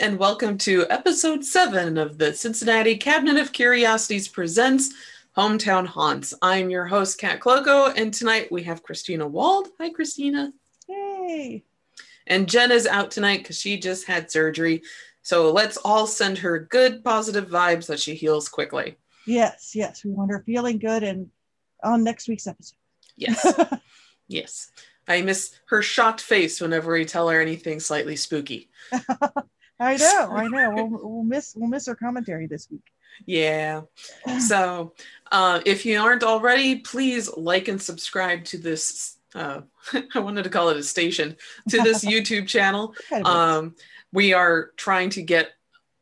and welcome to episode seven of the Cincinnati Cabinet of Curiosities presents Hometown Haunts. I'm your host, Kat Klockow, and tonight we have Christina Wald. Hi, Christina. Hey. And Jen is out tonight because she just had surgery. So let's all send her good, positive vibes that she heals quickly. Yes, yes. We want her feeling good and on next week's episode. Yes. yes. I miss her shocked face whenever we tell her anything slightly spooky. I know, I know. We'll, we'll miss we'll miss her commentary this week. Yeah. So, uh, if you aren't already, please like and subscribe to this. Uh, I wanted to call it a station to this YouTube channel. Um, we are trying to get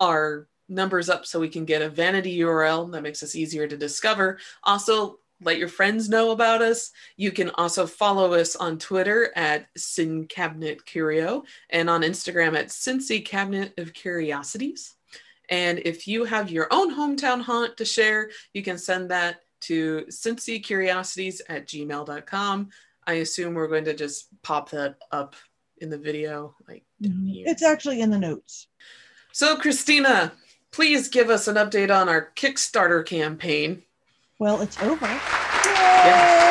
our numbers up so we can get a vanity URL that makes us easier to discover. Also, let your friends know about us. You can also follow us on Twitter at Sin Cabinet Curio and on Instagram at Cincy Cabinet of Curiosities. And if you have your own hometown haunt to share, you can send that to cincycuriosities at gmail.com. I assume we're going to just pop that up in the video. Like mm-hmm. it's actually in the notes. So Christina, please give us an update on our Kickstarter campaign. Well, it's over. Yeah.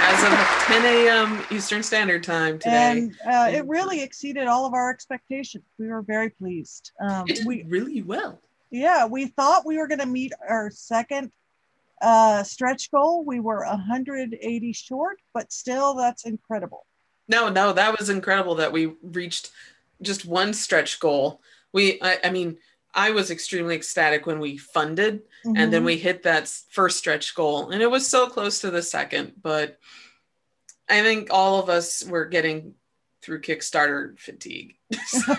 As of 10 a.m. Eastern Standard Time today. And uh, it really exceeded all of our expectations. We were very pleased. Um, it did we, really well. Yeah, we thought we were going to meet our second uh, stretch goal. We were 180 short, but still, that's incredible. No, no, that was incredible that we reached just one stretch goal. We, I, I mean, I was extremely ecstatic when we funded mm-hmm. and then mm-hmm. we hit that first stretch goal. And it was so close to the second, but I think all of us were getting through Kickstarter fatigue.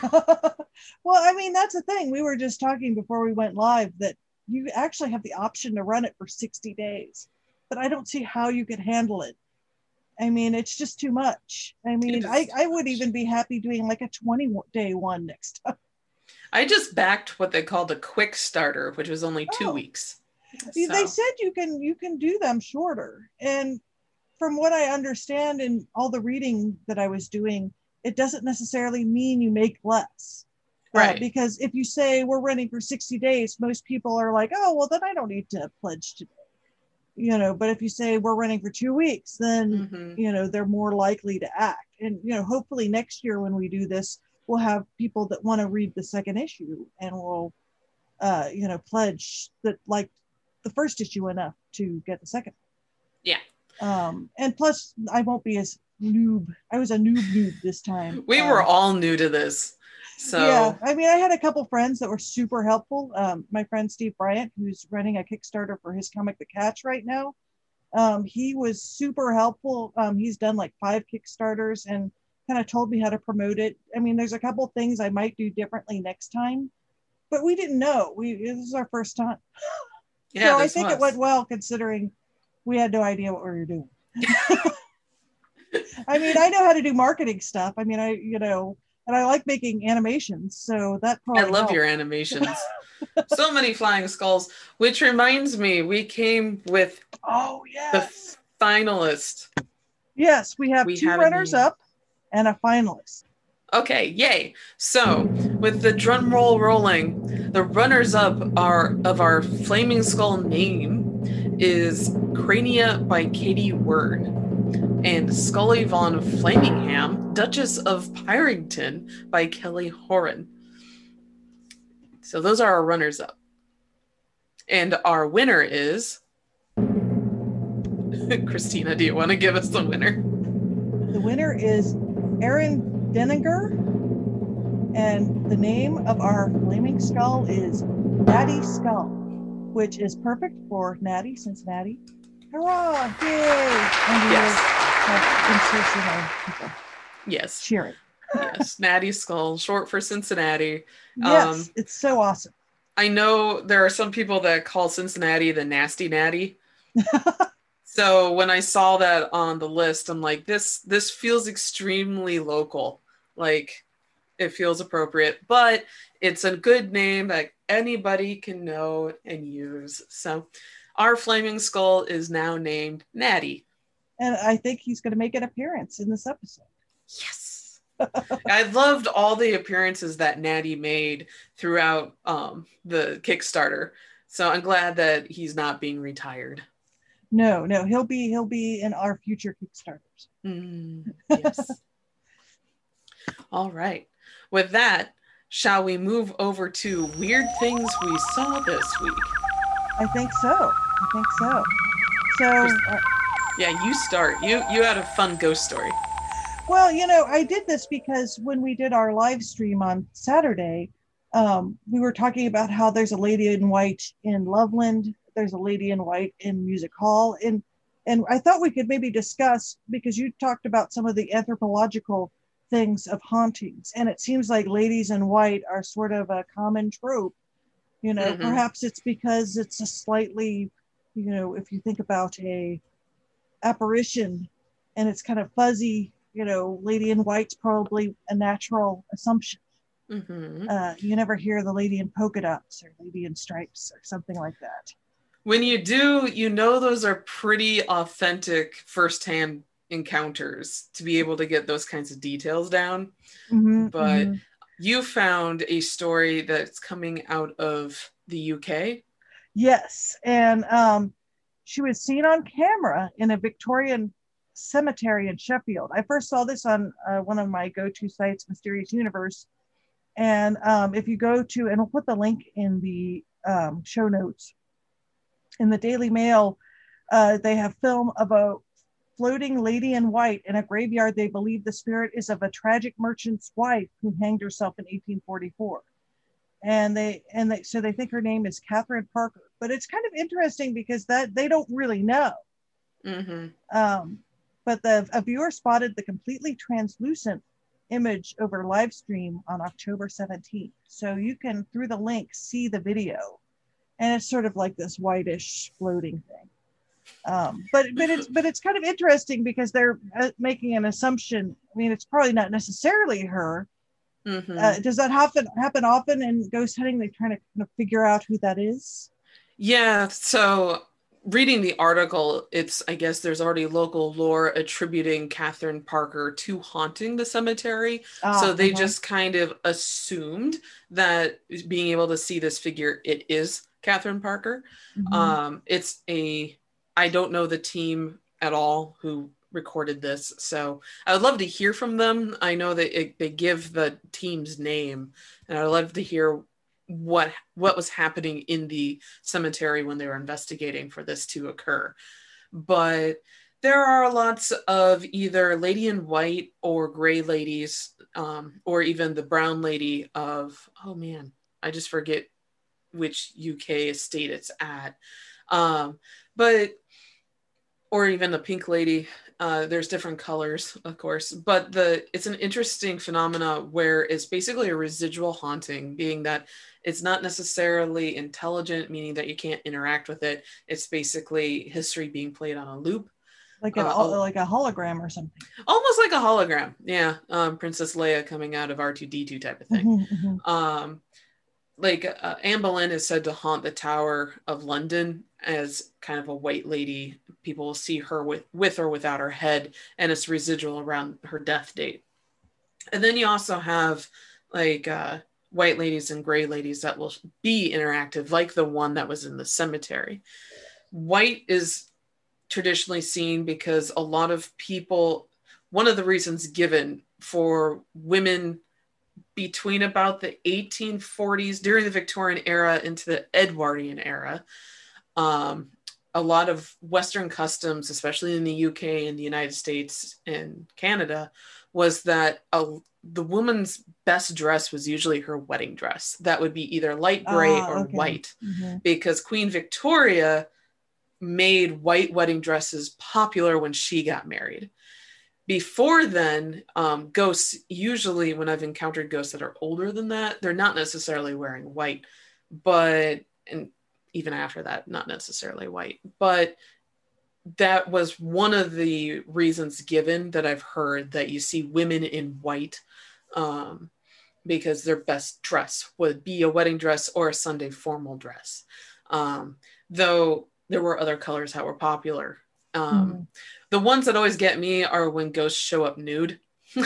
well, I mean, that's the thing. We were just talking before we went live that you actually have the option to run it for 60 days, but I don't see how you could handle it. I mean, it's just too much. I mean, I, I would even be happy doing like a 20 day one next time. I just backed what they called a quick starter, which was only two oh. weeks. So. They said you can you can do them shorter, and from what I understand in all the reading that I was doing, it doesn't necessarily mean you make less. Uh, right. Uh, because if you say we're running for 60 days, most people are like, oh, well, then I don't need to pledge today. You know, but if you say we're running for two weeks, then, mm-hmm. you know, they're more likely to act. And, you know, hopefully next year when we do this, we'll have people that want to read the second issue and will uh, you know pledge that like the first issue enough to get the second. Yeah. Um and plus i won't be as noob. I was a noob noob this time. We um, were all new to this so. Yeah i mean i had a couple friends that were super helpful. Um, my friend steve bryant who's running a kickstarter for his comic the catch right now. Um, he was super helpful. Um, he's done like five kickstarters and kind of told me how to promote it. I mean, there's a couple things I might do differently next time, but we didn't know. We this is our first time. Yeah, so I think was. it went well considering we had no idea what we were doing. I mean, I know how to do marketing stuff. I mean, I you know, and I like making animations, so that I love helped. your animations. so many flying skulls, which reminds me, we came with oh yeah the finalist. Yes, we have we two runners up and a finalist. Okay, yay. So, with the drum roll rolling, the runners up are of our Flaming Skull name is Crania by Katie Wern and Scully von Flamingham, Duchess of Pyrington by Kelly Horan. So those are our runners up. And our winner is Christina, do you want to give us the winner? The winner is Aaron Denninger. And the name of our flaming skull is Natty Skull, which is perfect for Natty, Cincinnati. Hurrah! Yay! Yes. Yes. Cheering. yes. Natty Skull, short for Cincinnati. Yes, um, it's so awesome. I know there are some people that call Cincinnati the nasty natty. so when I saw that on the list, I'm like, this this feels extremely local. Like it feels appropriate, but it's a good name that anybody can know and use. So our flaming skull is now named Natty. And I think he's going to make an appearance in this episode. Yes. I loved all the appearances that Natty made throughout um, the Kickstarter. So I'm glad that he's not being retired. No, no, he'll be he'll be in our future Kickstarters. Mm, yes. all right. With that, shall we move over to weird things we saw this week? I think so. I think so. So. Uh, yeah, you start. You you had a fun ghost story. Well, you know, I did this because when we did our live stream on Saturday, um, we were talking about how there's a lady in white in Loveland, there's a lady in white in Music Hall, and and I thought we could maybe discuss because you talked about some of the anthropological things of hauntings, and it seems like ladies in white are sort of a common trope. You know, mm-hmm. perhaps it's because it's a slightly, you know, if you think about a apparition and it's kind of fuzzy, you know, lady in white's probably a natural assumption. Mm-hmm. Uh, you never hear the lady in polka dots or lady in stripes or something like that. When you do, you know those are pretty authentic firsthand encounters to be able to get those kinds of details down. Mm-hmm, but mm-hmm. you found a story that's coming out of the UK. Yes, and um, she was seen on camera in a Victorian cemetery in Sheffield. I first saw this on uh, one of my go-to sites, Mysterious Universe. And um, if you go to, and we'll put the link in the um, show notes. In the Daily Mail, uh, they have film of a floating lady in white in a graveyard. They believe the spirit is of a tragic merchant's wife who hanged herself in 1844 and they and they so they think her name is Catherine Parker. But it's kind of interesting because that they don't really know. Mm-hmm. Um, but the a viewer spotted the completely translucent image over live stream on October 17th. So you can through the link see the video, and it's sort of like this whitish floating thing. Um, but but it's but it's kind of interesting because they're uh, making an assumption. I mean, it's probably not necessarily her, Mm-hmm. Uh, does that happen happen often in ghost hunting? They're trying to kind of figure out who that is. Yeah. So reading the article, it's I guess there's already local lore attributing Catherine Parker to haunting the cemetery. Ah, so they uh-huh. just kind of assumed that being able to see this figure, it is Catherine Parker. Mm-hmm. Um, it's a I don't know the team at all who recorded this. So I would love to hear from them. I know that it, they give the team's name, and I'd love to hear what what was happening in the cemetery when they were investigating for this to occur. But there are lots of either lady in white or gray ladies, um, or even the brown lady of oh man, I just forget which UK estate it's at. Um, but or even the pink lady uh, there's different colors, of course, but the it's an interesting phenomena where it's basically a residual haunting, being that it's not necessarily intelligent, meaning that you can't interact with it. It's basically history being played on a loop, like a uh, like a hologram or something. Almost like a hologram, yeah. Um, Princess Leia coming out of R two D two type of thing. Mm-hmm, mm-hmm. Um, like uh, Anne Boleyn is said to haunt the Tower of London as kind of a white lady. People will see her with with or without her head, and it's residual around her death date. And then you also have like uh, white ladies and gray ladies that will be interactive, like the one that was in the cemetery. White is traditionally seen because a lot of people. One of the reasons given for women between about the 1840s during the Victorian era into the Edwardian era um, a lot of Western customs, especially in the UK and the United States and Canada, was that a, the woman's best dress was usually her wedding dress. That would be either light gray ah, or okay. white, mm-hmm. because Queen Victoria made white wedding dresses popular when she got married. Before then, um, ghosts usually, when I've encountered ghosts that are older than that, they're not necessarily wearing white, but and even after that, not necessarily white. But that was one of the reasons given that I've heard that you see women in white um, because their best dress would be a wedding dress or a Sunday formal dress. Um, though there were other colors that were popular. Um, mm. The ones that always get me are when ghosts show up nude. Oh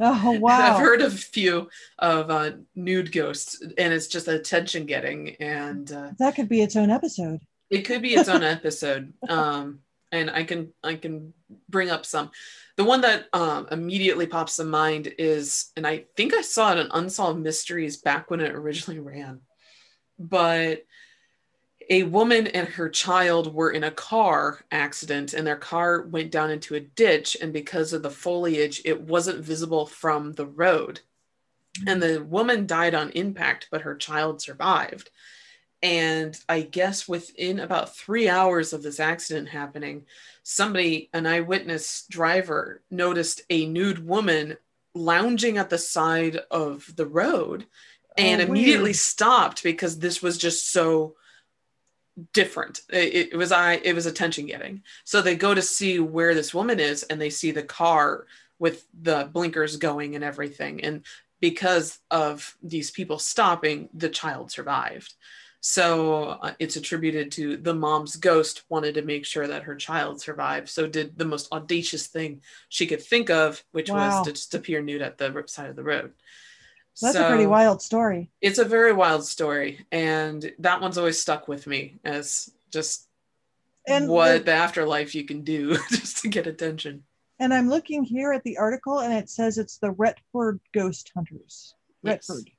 wow! I've heard of a few of uh, nude ghosts, and it's just attention getting, and uh, that could be its own episode. It could be its own episode, um, and I can I can bring up some. The one that um, immediately pops to mind is, and I think I saw it in Unsolved Mysteries back when it originally ran, but a woman and her child were in a car accident and their car went down into a ditch and because of the foliage it wasn't visible from the road. And the woman died on impact but her child survived. And i guess within about three hours of this accident happening somebody an eyewitness driver noticed a nude woman lounging at the side of the road oh, and oh, immediately stopped because this was just so different. It, it, was I it was attention getting. So they go to see where this woman is and they see the car with the blinkers going and everything and because of these people stopping the child survived. So uh, it's attributed to the mom's ghost wanted to make sure that her child survived. So did the most audacious thing she could think of, which wow. was to just appear nude at the side of the road. That's so, a pretty wild story. It's a very wild story. And that one's always stuck with me as just and what the, the afterlife you can do just to get attention. And I'm looking here at the article and it says it's the Retford Ghost Hunters. Retford, yes.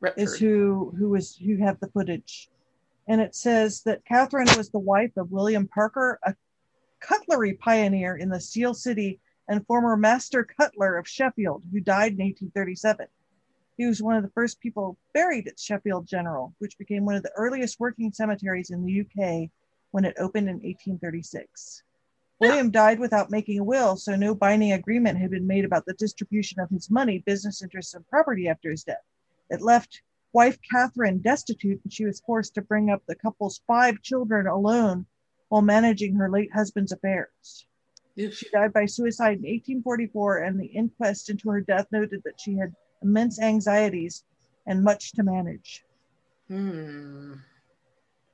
Retford. is who who is who have the footage. And it says that Catherine was the wife of William Parker, a cutlery pioneer in the Steel City and former master cutler of Sheffield, who died in 1837. He was one of the first people buried at Sheffield General, which became one of the earliest working cemeteries in the UK when it opened in 1836. William died without making a will, so no binding agreement had been made about the distribution of his money, business interests, and property after his death. It left wife Catherine destitute, and she was forced to bring up the couple's five children alone while managing her late husband's affairs. She died by suicide in 1844, and the inquest into her death noted that she had immense anxieties, and much to manage. Hmm.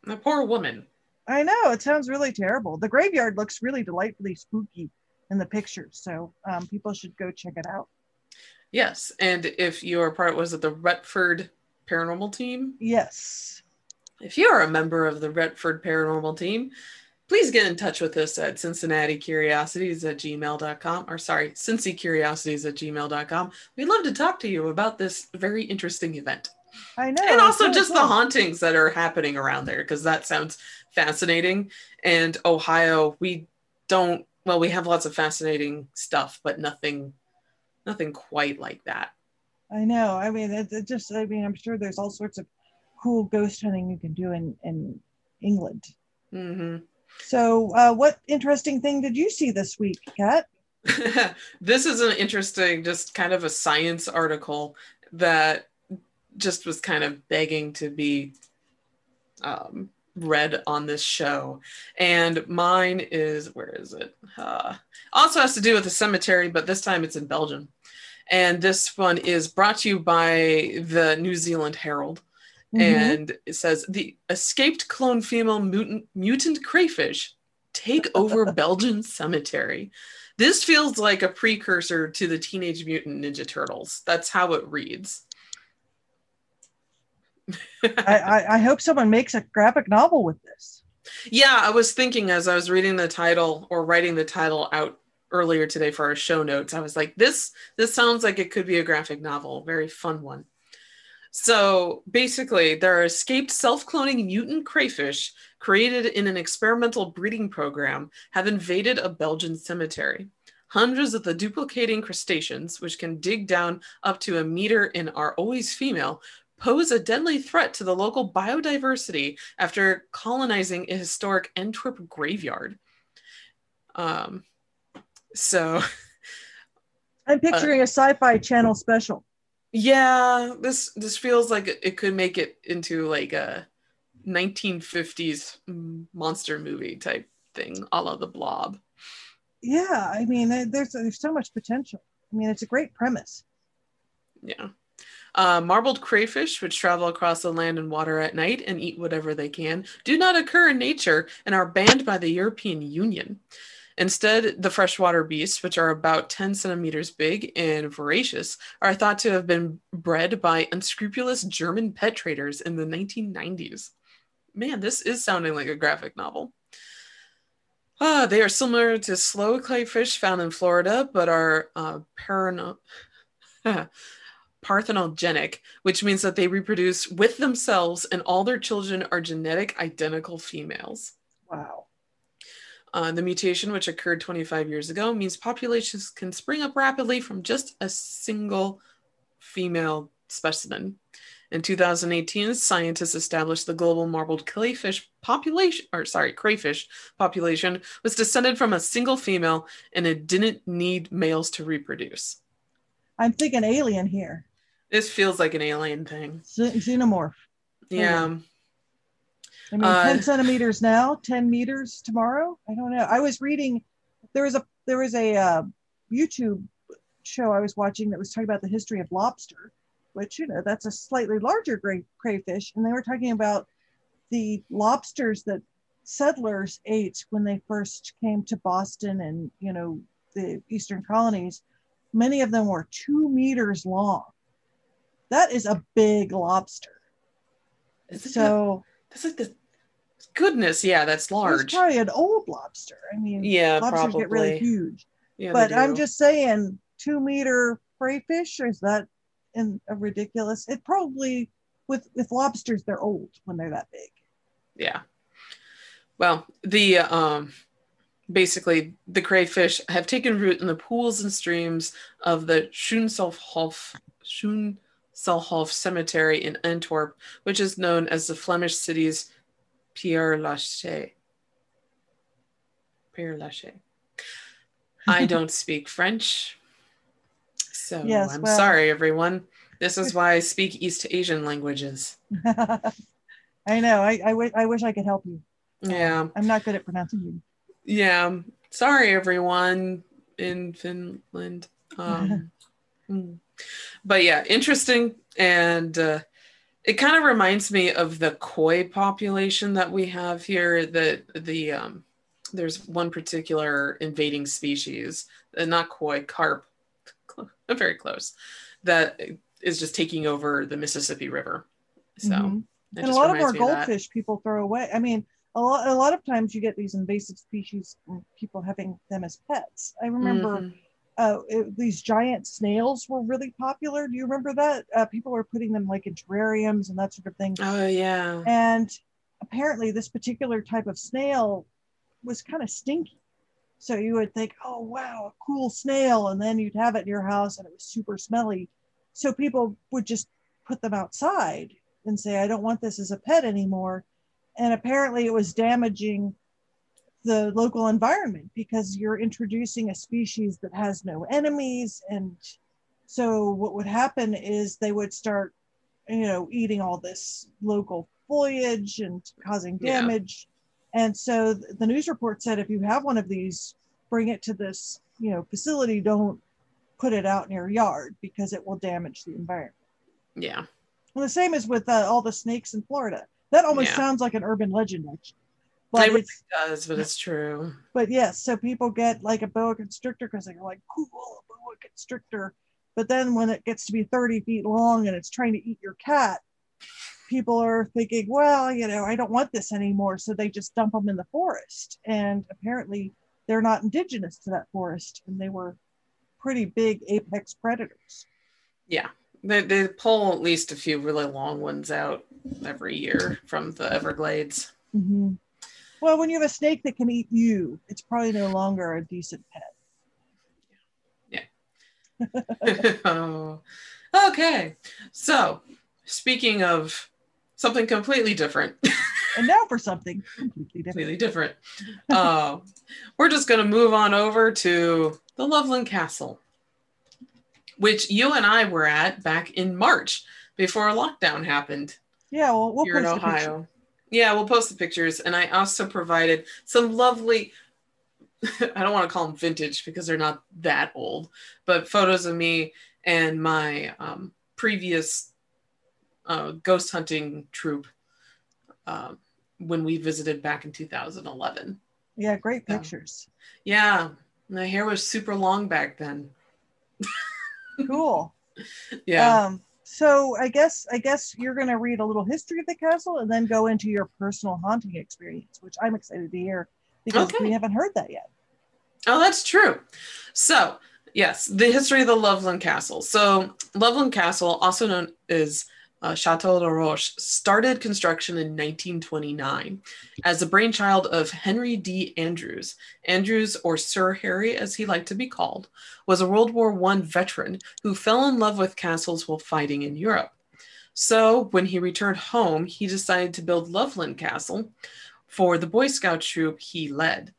The poor woman. I know, it sounds really terrible. The graveyard looks really delightfully spooky in the pictures, so um, people should go check it out. Yes, and if your part was it the Retford Paranormal Team? Yes. If you are a member of the Retford Paranormal Team, please get in touch with us at Cincinnati Curiosities at gmail.com or sorry, Cincy Curiosities at gmail.com. We'd love to talk to you about this very interesting event. I know. And also just cool. the hauntings that are happening around there, because that sounds fascinating. And Ohio, we don't well, we have lots of fascinating stuff, but nothing nothing quite like that. I know. I mean, it, it just I mean, I'm sure there's all sorts of cool ghost hunting you can do in in England. Mm-hmm. So, uh, what interesting thing did you see this week, Kat? this is an interesting, just kind of a science article that just was kind of begging to be um, read on this show. And mine is, where is it? Uh, also has to do with a cemetery, but this time it's in Belgium. And this one is brought to you by the New Zealand Herald. Mm-hmm. And it says the escaped clone female mutant, mutant crayfish take over Belgian cemetery. This feels like a precursor to the Teenage Mutant Ninja Turtles. That's how it reads. I, I, I hope someone makes a graphic novel with this. Yeah, I was thinking as I was reading the title or writing the title out earlier today for our show notes, I was like, this this sounds like it could be a graphic novel, very fun one. So basically, there are escaped self cloning mutant crayfish created in an experimental breeding program have invaded a Belgian cemetery. Hundreds of the duplicating crustaceans, which can dig down up to a meter and are always female, pose a deadly threat to the local biodiversity after colonizing a historic Antwerp graveyard. Um, so. I'm picturing uh, a sci fi channel special yeah this this feels like it could make it into like a 1950s monster movie type thing a la the blob. Yeah i mean there's there's so much potential. I mean it's a great premise. Yeah. Uh, marbled crayfish, which travel across the land and water at night and eat whatever they can, do not occur in nature and are banned by the European Union. Instead, the freshwater beasts, which are about 10 centimeters big and voracious, are thought to have been bred by unscrupulous German pet traders in the 1990s. Man, this is sounding like a graphic novel. Uh, they are similar to slow clayfish found in Florida, but are uh, parano- parthenogenic, which means that they reproduce with themselves and all their children are genetic identical females. Wow. Uh, the mutation, which occurred 25 years ago, means populations can spring up rapidly from just a single female specimen. In 2018, scientists established the global marbled crayfish population, or sorry, crayfish population was descended from a single female and it didn't need males to reproduce. I'm thinking alien here. This feels like an alien thing. Xenomorph. Yeah. I mean, uh, 10 centimeters now, 10 meters tomorrow. I don't know. I was reading, there was a, there was a uh, YouTube show I was watching that was talking about the history of lobster, which, you know, that's a slightly larger gray, crayfish. And they were talking about the lobsters that settlers ate when they first came to Boston and, you know, the Eastern colonies. Many of them were two meters long. That is a big lobster. so that's like the goodness, yeah, that's large. It's probably an old lobster. I mean, yeah, lobsters probably. get really huge. Yeah, but I'm just saying, two meter crayfish is that in a ridiculous? It probably with with lobsters they're old when they're that big. Yeah. Well, the um basically the crayfish have taken root in the pools and streams of the Schoonselhof Schoon Selhof Cemetery in Antwerp, which is known as the Flemish city's Pierre Lachaise. Pierre Lachaise. I don't speak French, so yes, I'm well, sorry, everyone. This is why I speak East Asian languages. I know. I, I, w- I wish I could help you. Yeah. I'm not good at pronouncing you. Yeah. Sorry, everyone in Finland. Um, hmm but yeah, interesting. And uh, it kind of reminds me of the koi population that we have here. That the um, there's one particular invading species, uh, not koi, carp, very close, that is just taking over the Mississippi River. So, mm-hmm. and a lot of our goldfish people throw away. I mean, a lot, a lot of times you get these invasive species, people having them as pets. I remember. Mm-hmm uh, it, these giant snails were really popular. Do you remember that? Uh, people were putting them like in terrariums and that sort of thing. Oh yeah. And apparently, this particular type of snail was kind of stinky. So you would think, oh wow, a cool snail, and then you'd have it in your house, and it was super smelly. So people would just put them outside and say, I don't want this as a pet anymore. And apparently, it was damaging the local environment because you're introducing a species that has no enemies. And so what would happen is they would start you know eating all this local foliage and causing damage. Yeah. and so the news report said if you have one of these bring it to this you know facility. Don't put it out in your yard because it will damage the environment. Yeah. Well the same as with uh, all the snakes in florida. That almost yeah. sounds like an urban legend actually but it does, but it's true. But yes, so people get like a boa constrictor because they're like, cool, a boa constrictor. But then when it gets to be 30 feet long and it's trying to eat your cat, people are thinking, well, you know, I don't want this anymore. So they just dump them in the forest. And apparently they're not indigenous to that forest. And they were pretty big apex predators. Yeah. They, they pull at least a few really long ones out every year from the Everglades. Mm-hmm. Well, when you have a snake that can eat you, it's probably no longer a decent pet. Yeah. oh. Okay. So, speaking of something completely different. and now for something completely different. Completely different. Uh, we're just going to move on over to the Loveland Castle, which you and I were at back in March before a lockdown happened. Yeah, well, we'll here in Ohio. Yeah, we'll post the pictures. And I also provided some lovely, I don't want to call them vintage because they're not that old, but photos of me and my um, previous uh, ghost hunting troop um, when we visited back in 2011. Yeah, great pictures. Yeah, my hair was super long back then. cool. Yeah. Um, so I guess I guess you're going to read a little history of the castle and then go into your personal haunting experience, which I'm excited to hear because okay. we haven't heard that yet. Oh, that's true. So, yes, the history of the Loveland Castle. So, Loveland Castle, also known as uh, Chateau de Roche, started construction in 1929 as a brainchild of Henry D. Andrews. Andrews, or Sir Harry as he liked to be called, was a World War I veteran who fell in love with castles while fighting in Europe. So, when he returned home, he decided to build Loveland Castle for the Boy Scout troop he led.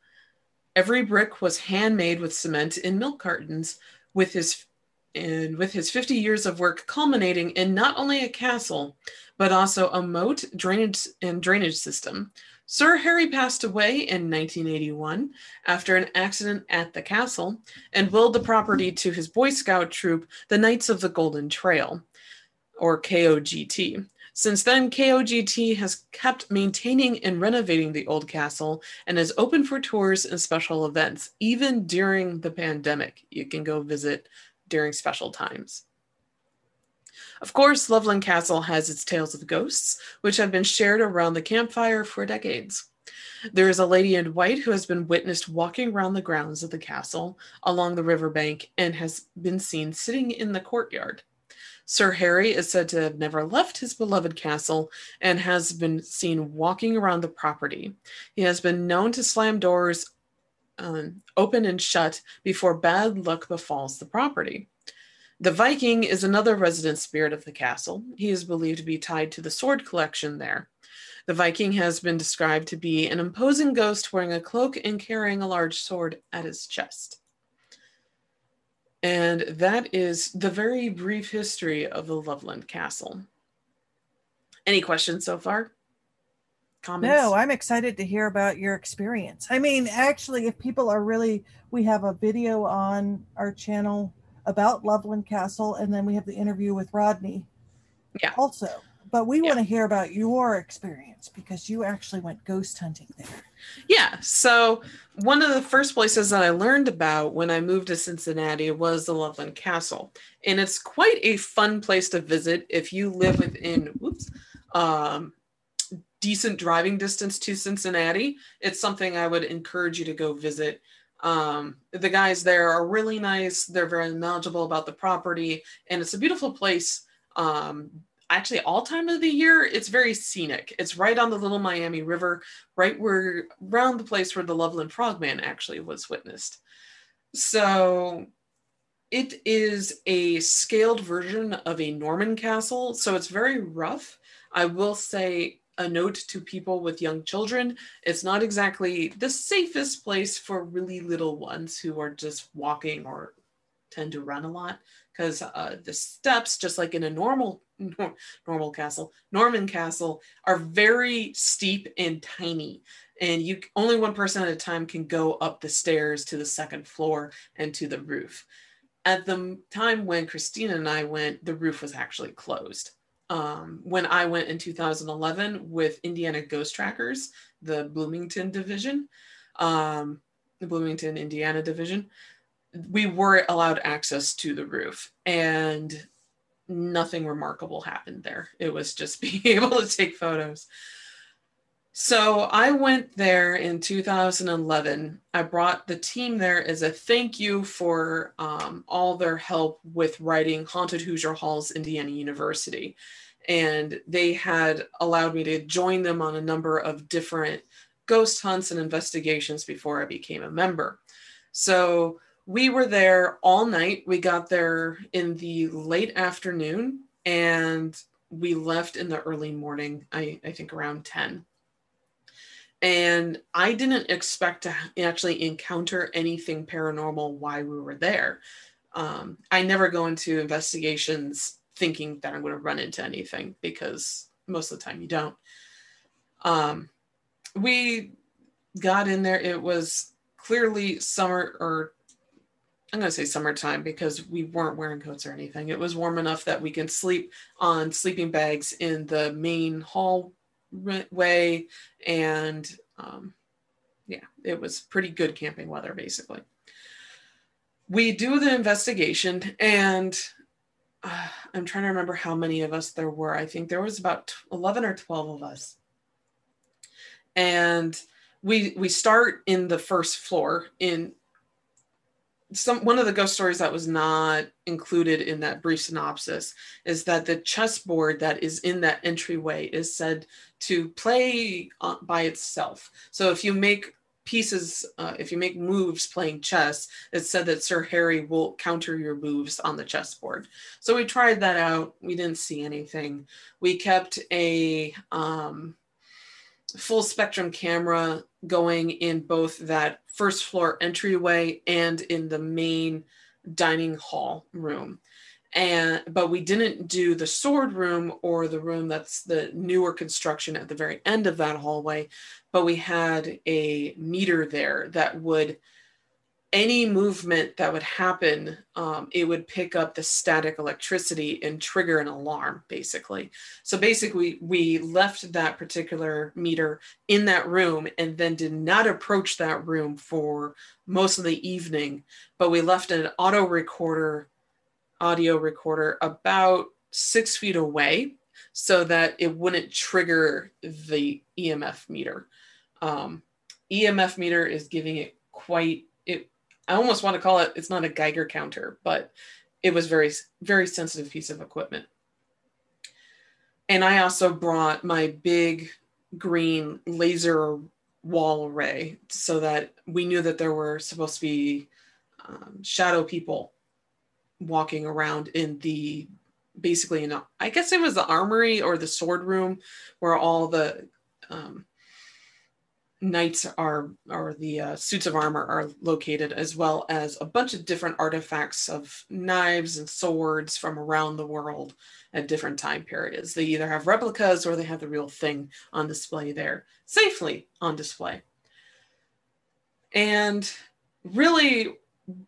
Every brick was handmade with cement in milk cartons, with his and with his 50 years of work culminating in not only a castle, but also a moat, drainage, and drainage system. Sir Harry passed away in 1981 after an accident at the castle and willed the property to his Boy Scout troop, the Knights of the Golden Trail, or KOGT. Since then, KOGT has kept maintaining and renovating the old castle and is open for tours and special events, even during the pandemic. You can go visit during special times. Of course, Loveland Castle has its tales of ghosts, which have been shared around the campfire for decades. There is a lady in white who has been witnessed walking around the grounds of the castle along the riverbank and has been seen sitting in the courtyard. Sir Harry is said to have never left his beloved castle and has been seen walking around the property. He has been known to slam doors um, open and shut before bad luck befalls the property. The Viking is another resident spirit of the castle. He is believed to be tied to the sword collection there. The Viking has been described to be an imposing ghost wearing a cloak and carrying a large sword at his chest. And that is the very brief history of the Loveland Castle. Any questions so far? Comments? No, I'm excited to hear about your experience. I mean, actually, if people are really, we have a video on our channel about Loveland Castle, and then we have the interview with Rodney. Yeah. Also, but we yeah. want to hear about your experience because you actually went ghost hunting there. Yeah. So, one of the first places that I learned about when I moved to Cincinnati was the Loveland Castle. And it's quite a fun place to visit if you live within, whoops, um, decent driving distance to Cincinnati, it's something I would encourage you to go visit. Um, the guys there are really nice. They're very knowledgeable about the property, and it's a beautiful place. Um, actually, all time of the year, it's very scenic. It's right on the Little Miami River, right where around the place where the Loveland Frogman actually was witnessed. So it is a scaled version of a Norman castle, so it's very rough. I will say a note to people with young children. It's not exactly the safest place for really little ones who are just walking or tend to run a lot because uh, the steps, just like in a normal normal castle, Norman castle, are very steep and tiny. And you only one person at a time can go up the stairs to the second floor and to the roof. At the time when Christina and I went, the roof was actually closed um, when I went in 2011 with Indiana Ghost Trackers, the Bloomington division, um, the Bloomington, Indiana division, we were allowed access to the roof and nothing remarkable happened there. It was just being able to take photos. So I went there in 2011. I brought the team there as a thank you for um, all their help with writing Haunted Hoosier Halls, Indiana University. And they had allowed me to join them on a number of different ghost hunts and investigations before I became a member. So we were there all night. We got there in the late afternoon and we left in the early morning, I, I think around 10 and I didn't expect to actually encounter anything paranormal while we were there. Um, I never go into investigations thinking that I'm going to run into anything because most of the time you don't. Um, we got in there, it was clearly summer, or I'm going to say summertime because we weren't wearing coats or anything. It was warm enough that we can sleep on sleeping bags in the main hall way and um, yeah, it was pretty good camping weather, basically. We do the investigation, and uh, I'm trying to remember how many of us there were. I think there was about 11 or 12 of us. And we we start in the first floor in some one of the ghost stories that was not included in that brief synopsis is that the chessboard that is in that entryway is said to play uh, by itself. So if you make pieces, uh, if you make moves playing chess, it's said that Sir Harry will counter your moves on the chessboard. So we tried that out. We didn't see anything. We kept a um, full spectrum camera going in both that first floor entryway and in the main dining hall room and but we didn't do the sword room or the room that's the newer construction at the very end of that hallway but we had a meter there that would any movement that would happen um, it would pick up the static electricity and trigger an alarm basically. So basically we left that particular meter in that room and then did not approach that room for most of the evening but we left an auto recorder audio recorder about six feet away so that it wouldn't trigger the EMF meter. Um, EMF meter is giving it quite it. I almost want to call it. It's not a Geiger counter, but it was very very sensitive piece of equipment. And I also brought my big green laser wall array so that we knew that there were supposed to be um, shadow people walking around in the basically in a, I guess it was the armory or the sword room where all the um, knights are or the uh, suits of armor are located as well as a bunch of different artifacts of knives and swords from around the world at different time periods. They either have replicas or they have the real thing on display there safely on display. And really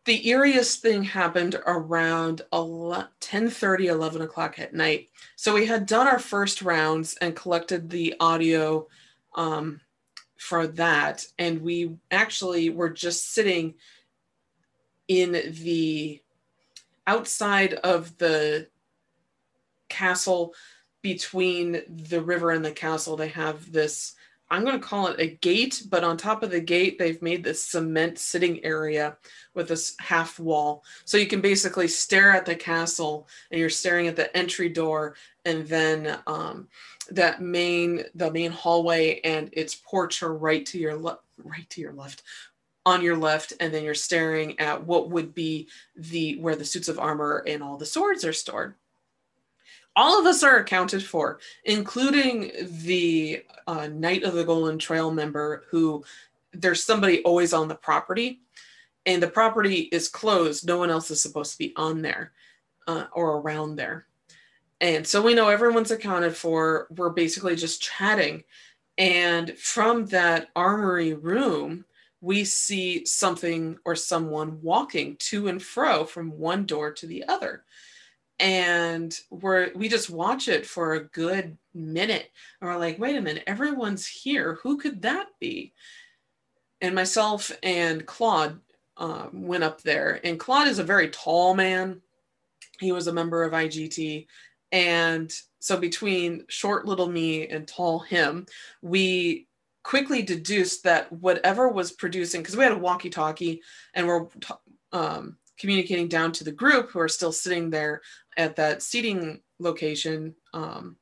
the eeriest thing happened around 10 30 11 o'clock at night. So we had done our first rounds and collected the audio um, for that. And we actually were just sitting in the outside of the castle between the river and the castle. They have this I'm going to call it a gate, but on top of the gate, they've made this cement sitting area with this half wall. So you can basically stare at the castle and you're staring at the entry door and then um, that main, the main hallway and its porch are right to your left, right to your left on your left. And then you're staring at what would be the, where the suits of armor and all the swords are stored all of us are accounted for, including the uh, Knight of the Golden Trail member who there's somebody always on the property and the property is closed. No one else is supposed to be on there uh, or around there. And so we know everyone's accounted for. We're basically just chatting. And from that armory room, we see something or someone walking to and fro from one door to the other and we're we just watch it for a good minute. And we're like wait a minute everyone's here. Who could that be? And myself and claude um, went up there. And claude is a very tall man. He was a member of igt and so between short little me and tall him we quickly deduced that whatever was producing because we had a walkie talkie and we're um, communicating down to the group who are still sitting there at that seating location um,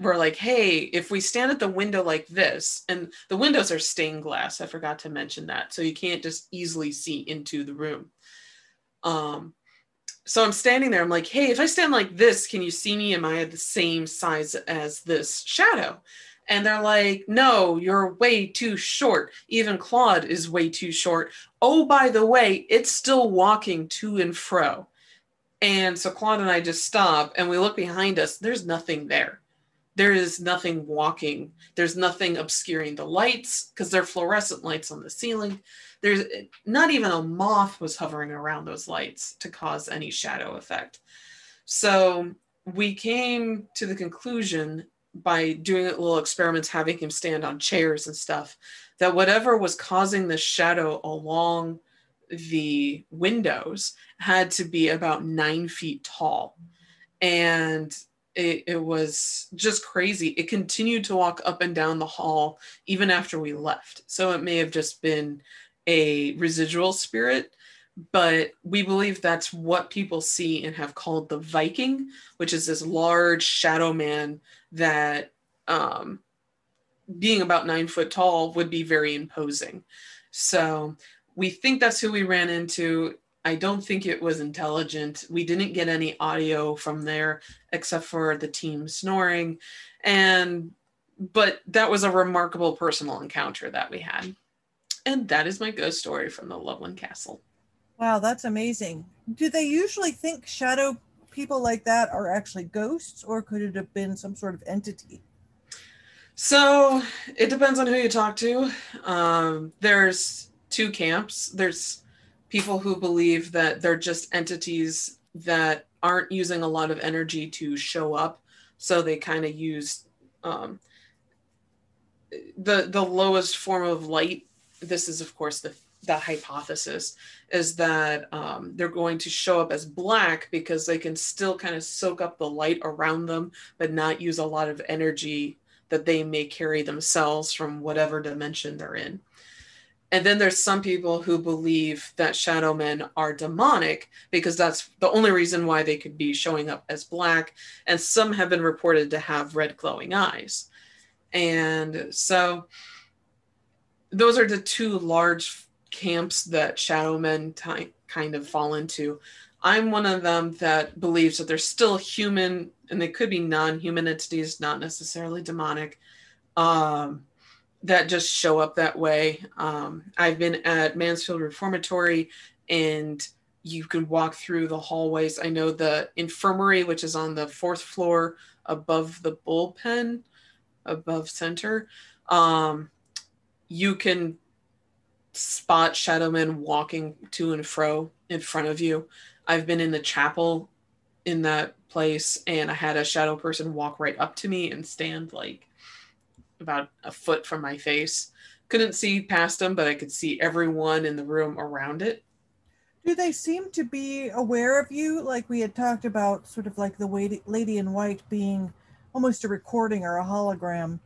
we're like hey if we stand at the window like this and the windows are stained glass i forgot to mention that so you can't just easily see into the room um, so i'm standing there i'm like hey if i stand like this can you see me am i the same size as this shadow and they're like, no, you're way too short. Even Claude is way too short. Oh, by the way, it's still walking to and fro. And so Claude and I just stop and we look behind us. There's nothing there. There is nothing walking. There's nothing obscuring the lights because they're fluorescent lights on the ceiling. There's not even a moth was hovering around those lights to cause any shadow effect. So we came to the conclusion by doing little experiments, having him stand on chairs and stuff, that whatever was causing the shadow along the windows had to be about nine feet tall. And it, it, was just crazy. It continued to walk up and down the hall even after we left. So it may have just been a residual spirit, but we believe that's what people see and have called the Viking, which is this large shadow man that, um, being about nine foot tall, would be very imposing. So we think that's who we ran into. I don't think it was intelligent. We didn't get any audio from there except for the team snoring. And, but that was a remarkable personal encounter that we had. And that is my ghost story from the Loveland Castle. Wow, that's amazing. Do they usually think shadow people like that are actually ghosts, or could it have been some sort of entity? So it depends on who you talk to. Um, there's two camps. There's people who believe that they're just entities that aren't using a lot of energy to show up, so they kind of use um, the the lowest form of light. This is, of course, the the hypothesis is that um, they're going to show up as black because they can still kind of soak up the light around them, but not use a lot of energy that they may carry themselves from whatever dimension they're in. And then there's some people who believe that shadow men are demonic because that's the only reason why they could be showing up as black. And some have been reported to have red glowing eyes. And so those are the two large camps that shadow men t- kind of fall into. I'm one of them that believes that they're still human and they could be non human entities, not necessarily demonic. Um, that just show up that way. Um, I've been at Mansfield Reformatory and you can walk through the hallways. I know the infirmary, which is on the fourth floor above the bullpen, above center. Um, you can spot shadowmen walking to and fro in front of you. I've been in the chapel in that place and I had a shadow person walk right up to me and stand like about a foot from my face. Couldn't see past them, but I could see everyone in the room around it. Do they seem to be aware of you? Like we had talked about, sort of like the lady in white being almost a recording or a hologram.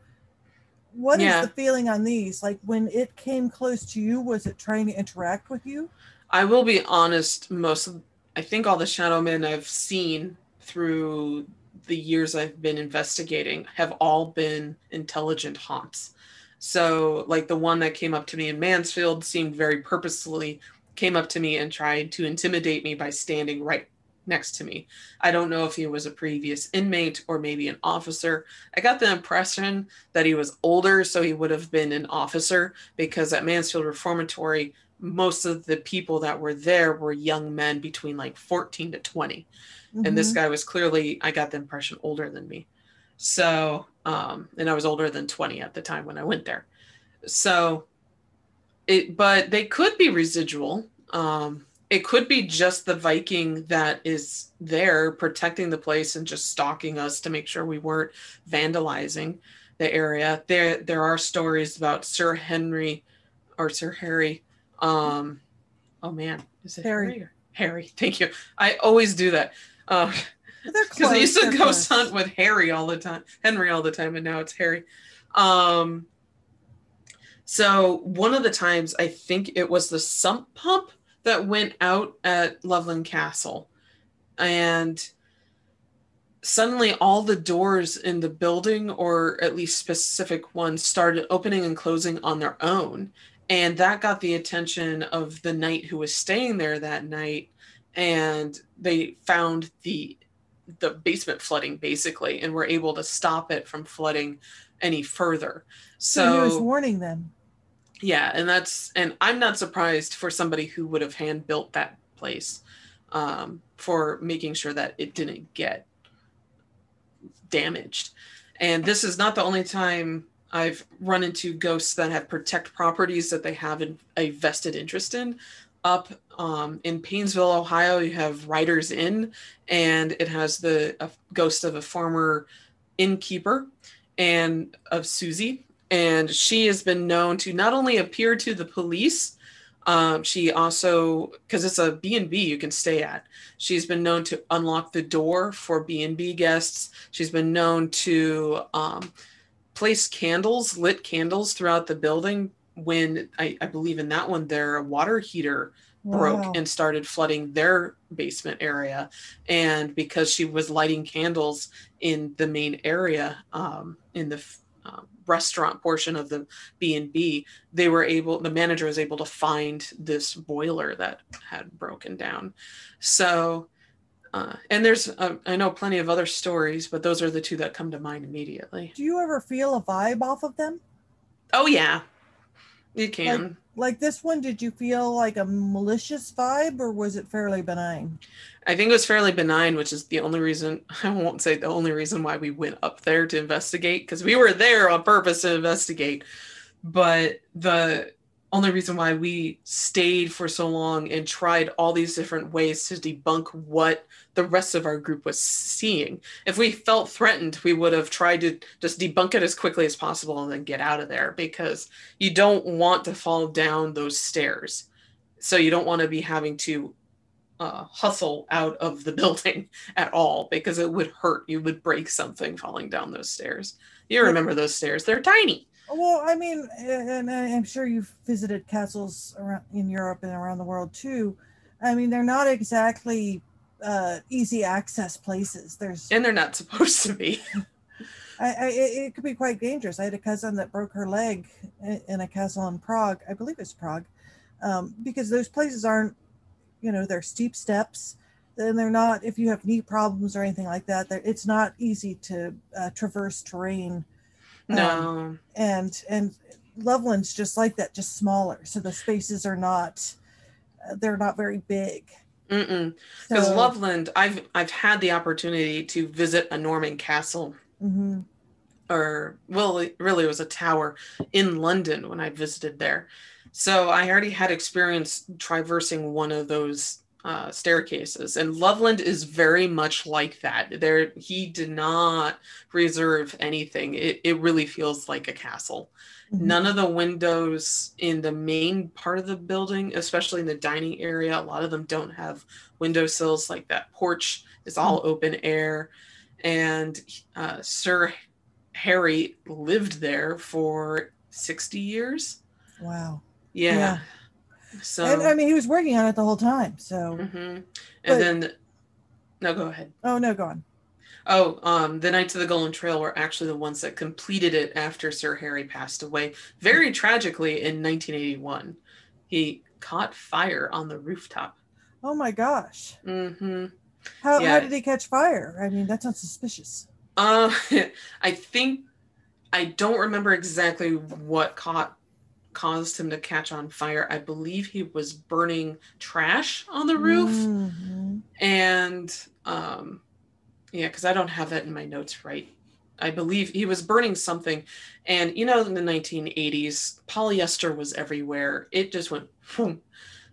What yeah. is the feeling on these? Like when it came close to you, was it trying to interact with you? I will be honest, most of, I think all the shadow men I've seen through the years I've been investigating have all been intelligent haunts. So, like the one that came up to me in Mansfield seemed very purposefully came up to me and tried to intimidate me by standing right next to me. I don't know if he was a previous inmate or maybe an officer. I got the impression that he was older, so he would have been an officer because at Mansfield Reformatory, most of the people that were there were young men between like 14 to 20 mm-hmm. and this mm-hmm. guy was clearly i got the impression older than me. So um and i was older than 20 at the time when i went there. So it but they could be residual. Um it could be just the viking that is there protecting the place and just stalking us to make sure we weren't vandalizing the area. There there are stories about sir henry or sir harry um oh man is it harry. Harry, harry? Thank you. I always do that because uh, I used to go hunt with Harry all the time, Henry all the time, and now it's Harry. Um, so one of the times I think it was the sump pump that went out at Loveland Castle, and suddenly all the doors in the building, or at least specific ones, started opening and closing on their own. And that got the attention of the knight who was staying there that night and they found the the basement flooding basically and were able to stop it from flooding any further. So, so he was warning them. Yeah and that's and i'm not surprised for somebody who would have hand built that place um, for making sure that it didn't get damaged. And this is not the only time i've run into ghosts that have protect properties that they have a vested interest in up um, in Painesville, Ohio, you have Riders Inn, and it has the ghost of a former innkeeper. and of Susie. And she has been known to not only appear to the police, um, she also, because it's a B&B you can stay at, she's been known to unlock the door for B&B guests. She's been known to um, place candles, lit candles throughout the building when I, I believe in that one, their water heater broke wow. and started flooding their basement area. And because she was lighting candles in the main area, um, in the um, restaurant portion of the b&b they were able the manager was able to find this boiler that had broken down so uh, and there's uh, i know plenty of other stories but those are the two that come to mind immediately do you ever feel a vibe off of them oh yeah you can like, like this one did you feel like a malicious vibe or was it fairly benign I think it was fairly benign, which is the only reason I won't say the only reason why we went up there to investigate because we were there on purpose to investigate. But the only reason why we stayed for so long and tried all these different ways to debunk what the rest of our group was seeing. If we felt threatened, we would have tried to just debunk it as quickly as possible and then get out of there because you don't want to fall down those stairs. So you don't want to be having to uh, hustle out of the building at all because it would hurt. You would break something falling down those stairs. You remember those stairs? They're tiny. Well, I mean, and I'm sure you've visited castles around in Europe and around the world too. I mean, they're not exactly uh, easy access places. There's and they're not supposed to be. I, I, it could be quite dangerous. I had a cousin that broke her leg in a castle in Prague. I believe it's Prague, um, because those places aren't you know they're steep steps and they're not if you have knee problems or anything like that it's not easy to uh, traverse terrain no. Um, and and loveland's just like that just smaller. So the spaces are not uh, they're not very big. Because so, loveland i've i've had the opportunity to visit a norman castle. Mm-hmm. or well really it was a tower in london when i visited there. So I already had experience traversing one of those uh, staircases, and Loveland is very much like that. There, he did not reserve anything. It, it really feels like a castle. Mm-hmm. None of the windows in the main part of the building, especially in the dining area, a lot of them don't have window sills. Like that porch is all mm-hmm. open air, and uh, Sir Harry lived there for sixty years. Wow yeah. yeah. So and, I mean, he was working on it the whole time. So. Mm-hmm. And but, then, no, go ahead. Oh no, go on. Oh, um, the Knights of the Golden Trail were actually the ones that completed it after Sir Harry passed away, very tragically in 1981. He caught fire on the rooftop. Oh my gosh. Mm-hmm. How, yeah. how did he catch fire? I mean, that sounds suspicious. Uh, I think I don't remember exactly what caught caused him to catch on fire. I believe he was burning trash on the roof. Mm-hmm. And um, yeah, because I don't have that in my notes right. I believe he was burning something. And you know, in the 1980s, polyester was everywhere. It just went boom.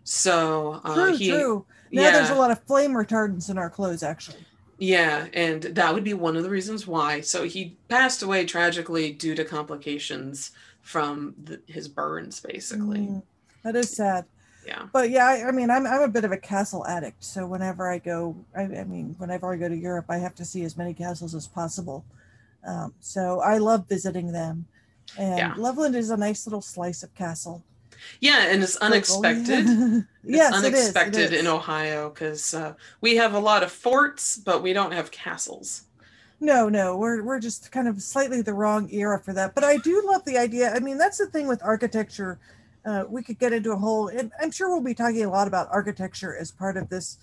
So uh, true, he, true. Now yeah. there's a lot of flame retardants in our clothes, actually. Yeah, and that would be one of the reasons why. So he passed away tragically due to complications from the, his burns, basically. Mm, that is sad. Yeah. But yeah, I, I, mean, I'm I'm a bit of a castle addict. So whenever I go, I, I mean, whenever I go to Europe, I have to see as many castles as possible. Um, so I love visiting them, and yeah. Loveland is a nice little slice of castle. Yeah, and it's unexpected. yes, it's unexpected it is, it is. in Ohio because uh, we have a lot of forts, but we don't have castles. No, no, we're we're just kind of slightly the wrong era for that. But I do love the idea. I mean, that's the thing with architecture. Uh, we could get into a whole, and I'm sure we'll be talking a lot about architecture as part of this,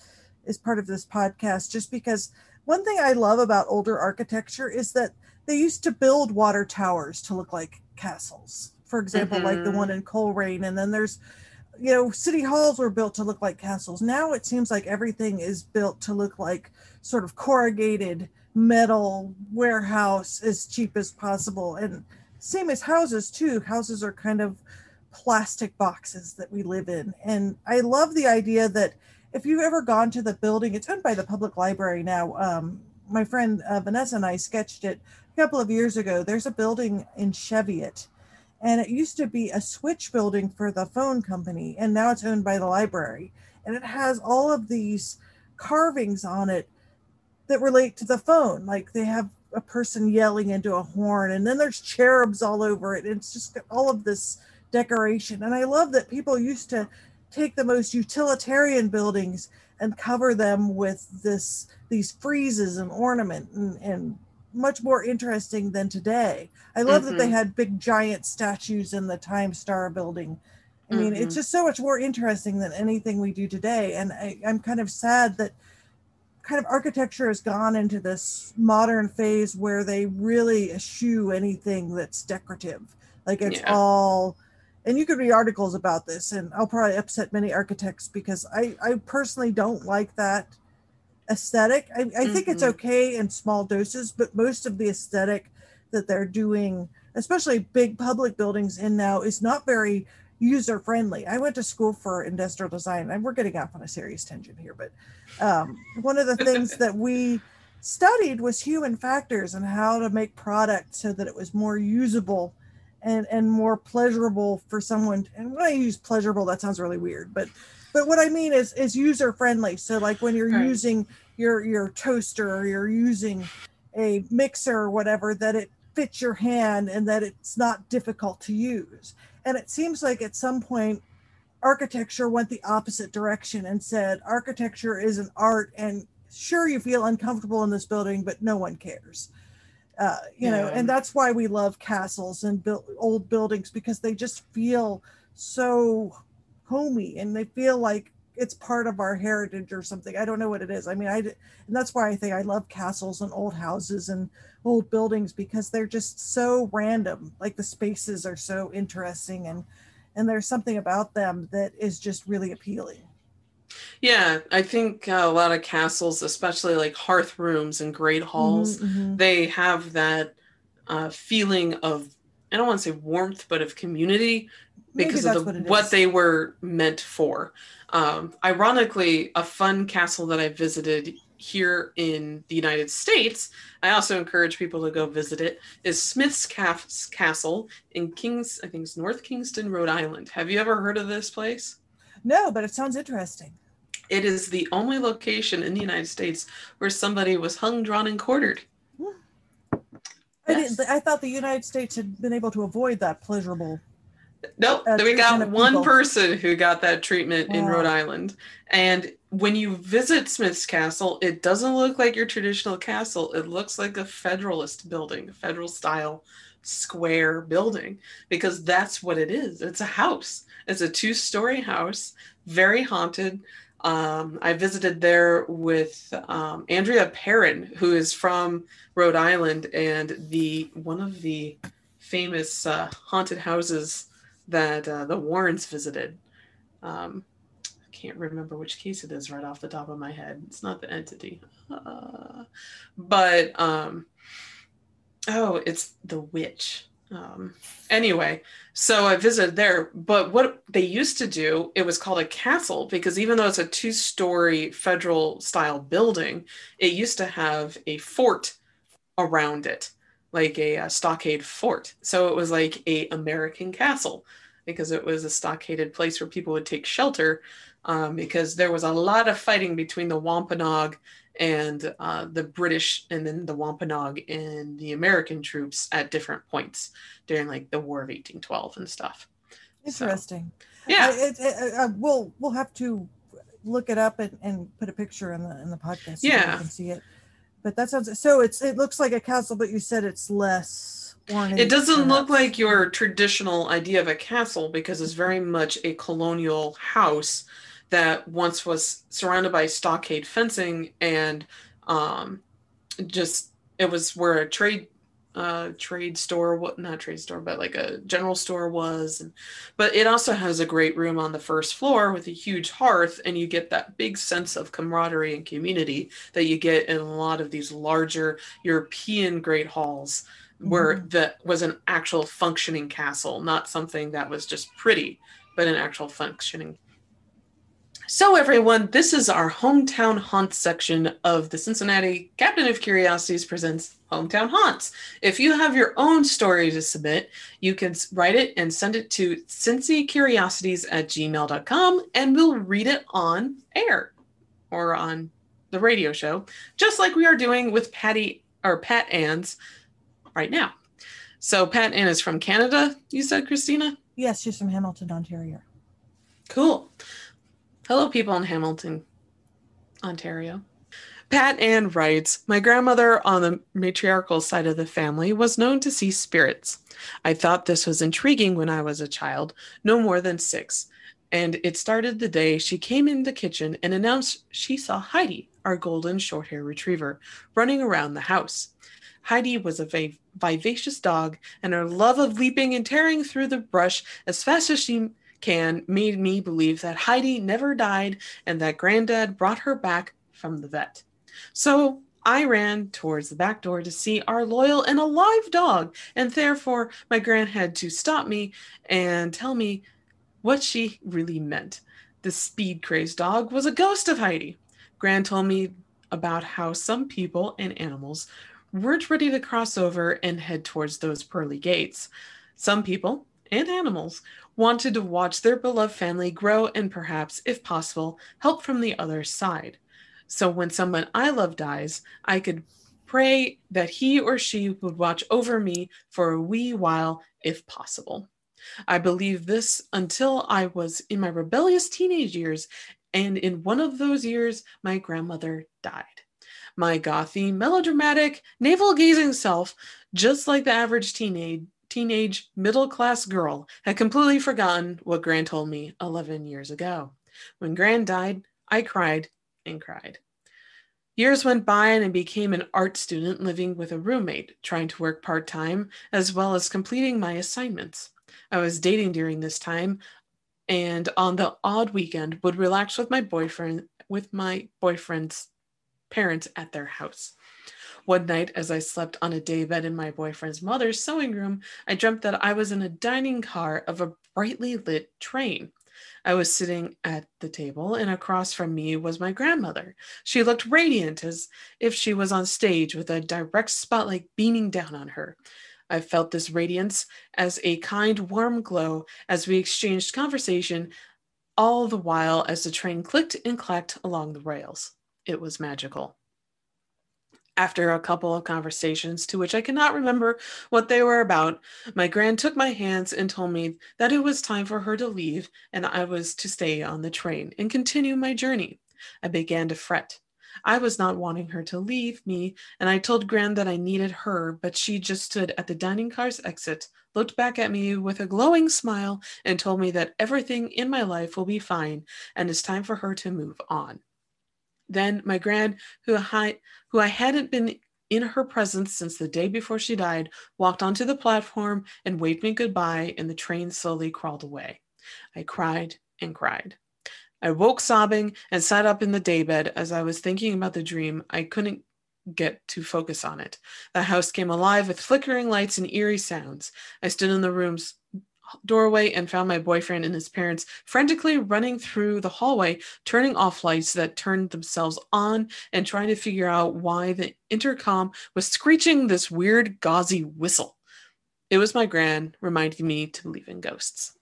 as part of this podcast. Just because one thing I love about older architecture is that they used to build water towers to look like castles. For example, mm-hmm. like the one mm-hmm. in Colerain, and then there's you know, city halls were built to look like castles. Now it seems like everything is built to look like sort of corrugated metal warehouse as cheap as possible. And same as houses too. Houses are kind of plastic boxes that we live in. And I love the idea that if you've ever gone to the building, it's owned by the public library now. Um, my friend uh, Vanessa and I sketched it a couple of years ago. There's a building in Cheviot, and it used to be a switch building for the phone company, and now it's owned by the library. And it has all of these carvings on it that relate to the phone. Like they have a person yelling into a horn, and then there's cherubs all over it. It's just all of this decoration. And I love that people used to take the most utilitarian buildings and cover them with this these friezes and ornament and, and much more interesting than today. I love mm-hmm. that they mm-hmm. had big giant statues in the Times-Star building. I mean, mm-hmm. it's just so much more interesting than anything we do today. And I, I'm kind of sad that kind of architecture has gone into this modern phase where they really eschew anything that's decorative. Like it's yeah. all, and you could read articles about this, and I'll probably upset many architects because I, I personally don't like that aesthetic. I, I mm-hmm. think it's mm-hmm. okay in small doses, but most of the aesthetic that they're doing, especially big public buildings in now, is not very user friendly. I went to school for industrial design, and we're getting off on a serious tangent here, but um, one of the things that we studied was human factors and how to make product so that it was more usable and and more pleasurable for someone. And when I use pleasurable, that sounds really weird, but but what I mean is is user friendly. So like when you're right. using your your toaster or you're using a mixer or whatever, that it fits your hand and that it's not difficult to use. And it seems like at some point architecture went the opposite direction and said architecture is an art and sure you feel uncomfortable in this building but no one cares uh, you yeah. know and that's why we love castles and old buildings because they just feel so homey and they feel like it's part of our heritage or something. I don't know what it is. I mean, I and that's why I think I love castles and old houses and old buildings because they're just so random. Like the spaces are so interesting and and there's something about them that is just really appealing. Yeah, I think uh, a lot of castles, especially like hearth rooms and great halls, mm-hmm, mm-hmm. they have that uh, feeling of I don't want to say warmth, but of community because of the, what, what, they were meant for. Um, ironically, a fun castle that I visited here in the United States, I also encourage people to go visit it, is Smith's Castle in Kings, I think it's North Kingstown, Rhode Island. Have you ever heard of this place? No, but it sounds interesting. It is the only location in the United States where somebody was hung, drawn, and quartered. I, yes. I thought the United States had been able to avoid that pleasurable Nope. Uh, we got one people. person who got that treatment wow. in Rhode Island. And when you visit Smith's Castle, it doesn't look like your traditional castle. It looks like a Federalist building, a federal style square building, because that's what it is. It's a house. It's a two story house, very haunted. Um, I visited there with um, Andrea Perron, who is from Rhode Island, and the one of the famous uh, haunted houses that uh, the Warrens visited. Um, I can't remember which case it is right off the top of my head. It's not the entity, uh, but um, oh, it's the witch. Um, anyway, so I visited there. But what they used to do, it was called a castle because even though it's a two-story federal style building, it used to have a fort around it like a, a, stockade fort. So it was like a American castle because it was a stockaded place where people would take shelter um, because there was a lot of fighting between the Wampanoag and uh, the British and then the Wampanoag and the American troops at different points during like the War of 1812 and stuff. Interesting. So, yeah. I, it, it, uh, we'll, we'll have to look it up and, and put a picture in the, in the podcast so yeah. you can see it but that sounds so it's it looks like a castle but you said it's less ornate it doesn't look like your traditional idea of a castle because it's very much a colonial house that once was surrounded by stockade fencing and um, just it was where a trade uh, trade store, what not trade store, but like a general store was. And, but it also has a great room on the first floor with a huge hearth, and you get that big sense of camaraderie and community that you get in a lot of these larger European great halls, where mm-hmm. that was an actual functioning castle, not something that was just pretty, but an actual functioning So, everyone, this is our hometown haunts section of the Cincinnati Cabinet of Curiosities presents Hometown Haunts. If you have your own story to submit, you can write it and send it to cincycuriosities at gmail.com and we'll read it on air or on the radio show, just like we are doing with Patty or Pat Ann's right now. So, Pat Ann is from Canada, you said, Christina? Yes, she's from Hamilton, Ontario. Cool. Hello, people in Hamilton, Ontario. Pat Ann writes My grandmother on the matriarchal side of the family was known to see spirits. I thought this was intriguing when I was a child, no more than six, and it started the day she came in the kitchen and announced she saw Heidi, our golden short hair retriever, running around the house. Heidi was a vivacious dog, and her love of leaping and tearing through the brush as fast as she can made me believe that Heidi never died and that granddad brought her back from the vet. So I ran towards the back door to see our loyal and alive dog, and therefore my grand had to stop me and tell me what she really meant. The speed crazed dog was a ghost of Heidi. Gran told me about how some people and animals weren't ready to cross over and head towards those pearly gates. Some people and animals wanted to watch their beloved family grow and perhaps, if possible, help from the other side. So when someone I love dies, I could pray that he or she would watch over me for a wee while, if possible. I believed this until I was in my rebellious teenage years, and in one of those years, my grandmother died. My gothy, melodramatic, navel gazing self, just like the average teenage teenage middle class girl had completely forgotten what Gran told me 11 years ago. When Gran died, I cried and cried. Years went by and I became an art student living with a roommate, trying to work part time as well as completing my assignments. I was dating during this time and on the odd weekend would relax with my boyfriend with my boyfriend's parents at their house. One night, as I slept on a daybed in my boyfriend's mother's sewing room, I dreamt that I was in a dining car of a brightly lit train. I was sitting at the table, and across from me was my grandmother. She looked radiant as if she was on stage with a direct spotlight beaming down on her. I felt this radiance as a kind, warm glow as we exchanged conversation, all the while as the train clicked and clacked along the rails. It was magical. After a couple of conversations, to which I cannot remember what they were about, my grand took my hands and told me that it was time for her to leave and I was to stay on the train and continue my journey. I began to fret. I was not wanting her to leave me, and I told Gran that I needed her, but she just stood at the dining car's exit, looked back at me with a glowing smile, and told me that everything in my life will be fine and it's time for her to move on. Then my grand, who I, who I hadn't been in her presence since the day before she died, walked onto the platform and waved me goodbye, and the train slowly crawled away. I cried and cried. I woke sobbing and sat up in the daybed as I was thinking about the dream. I couldn't get to focus on it. The house came alive with flickering lights and eerie sounds. I stood in the room's doorway and found my boyfriend and his parents frantically running through the hallway, turning off lights that turned themselves on and trying to figure out why the intercom was screeching this weird gauzy whistle. It was my gran reminding me to believe in ghosts.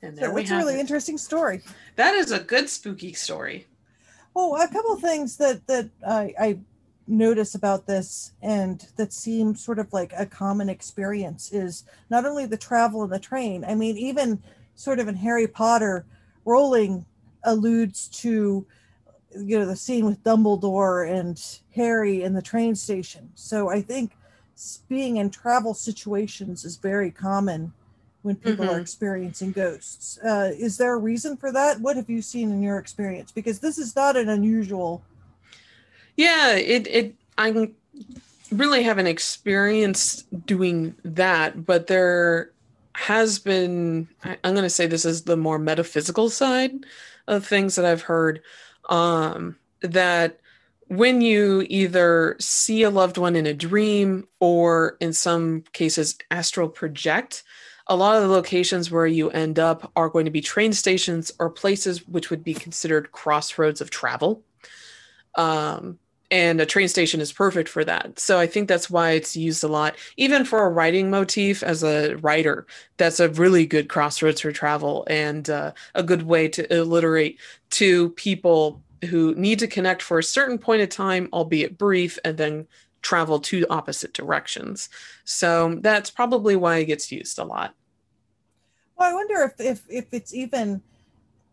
And there so we have a really it. interesting story. That is a good spooky story. Oh, a couple things that that I, I notice about this and that seems sort of like a common experience is not only the travel in the train i mean even sort of in harry potter rowling alludes to you know the scene with dumbledore and harry in the train station. So i think being in travel situations is very common when people mm-hmm. are experiencing ghosts. Uh, is there a reason for that? What have you seen in your experience? Because this is not an unusual yeah, it it I really haven't experienced doing that, but there has been I, am going to say this is the more metaphysical side of things that I've heard um that when you either see a loved one in a dream or in some cases astral project a lot of the locations where you end up are going to be train stations or places which would be considered crossroads of travel. Um, and a train station is perfect for that. So I think that's why it's used a lot, even for a writing motif as a writer. That's a really good crossroads for travel and uh, a good way to alliterate to people who need to connect for a certain point of time, albeit brief, and then travel two opposite directions. So that's probably why it gets used a lot. Well, I wonder if if, if it's even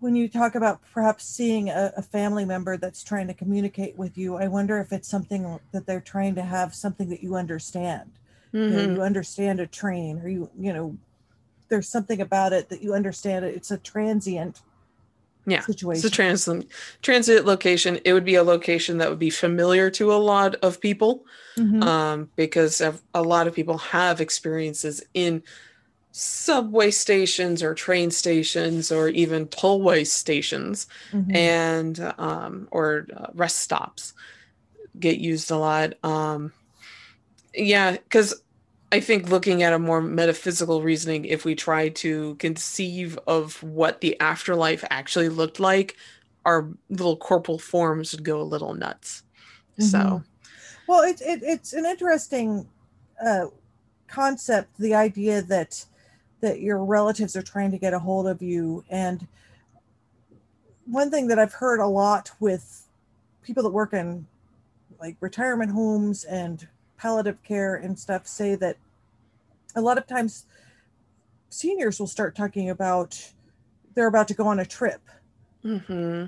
when you talk about perhaps seeing a, a, family member that's trying to communicate with you, I wonder if it's something that they're trying to have something that you understand. Mm-hmm. You, know, you understand a train, or you you know, there's something about it that you understand. It. It's a transient yeah situation. It's a trans- transit location. It would be a location that would be familiar to a lot of people mm-hmm. um, because a lot of people have experiences in subway stations or train stations or even tollway stations mm-hmm. and um, or uh, rest stops get used a lot um, yeah because i think looking at a more metaphysical reasoning if we try to conceive of what the afterlife actually looked like our little corporal forms would go a little nuts mm-hmm. so well it, it, it's an interesting uh, concept the idea that that your relatives are trying to get a hold of you. And one thing that I've heard a lot with people that work in like retirement homes and palliative care and stuff say that a lot of times seniors will start talking about they're about to go on a trip mm-hmm.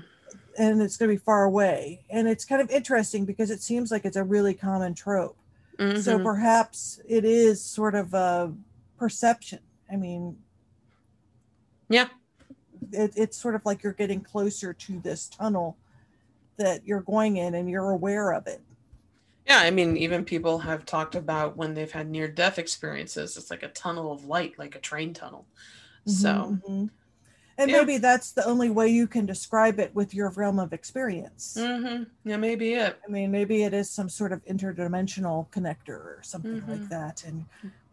and it's going to be far away and it's kind of interesting because it seems like it's a really common trope mm-hmm. so perhaps it is sort of a perception I mean, yeah, it, it's sort of like you're getting closer to this tunnel that you're going in and you're aware of it. Yeah, I mean, even people have talked about when they've had near death experiences, it's like a tunnel of light, like a train tunnel. Mm-hmm, so, mm-hmm. and yeah. maybe that's the only way you can describe it with your realm of experience. Mm-hmm. Yeah, maybe it. I mean, maybe it is some sort of interdimensional connector or something like mm-hmm. that. And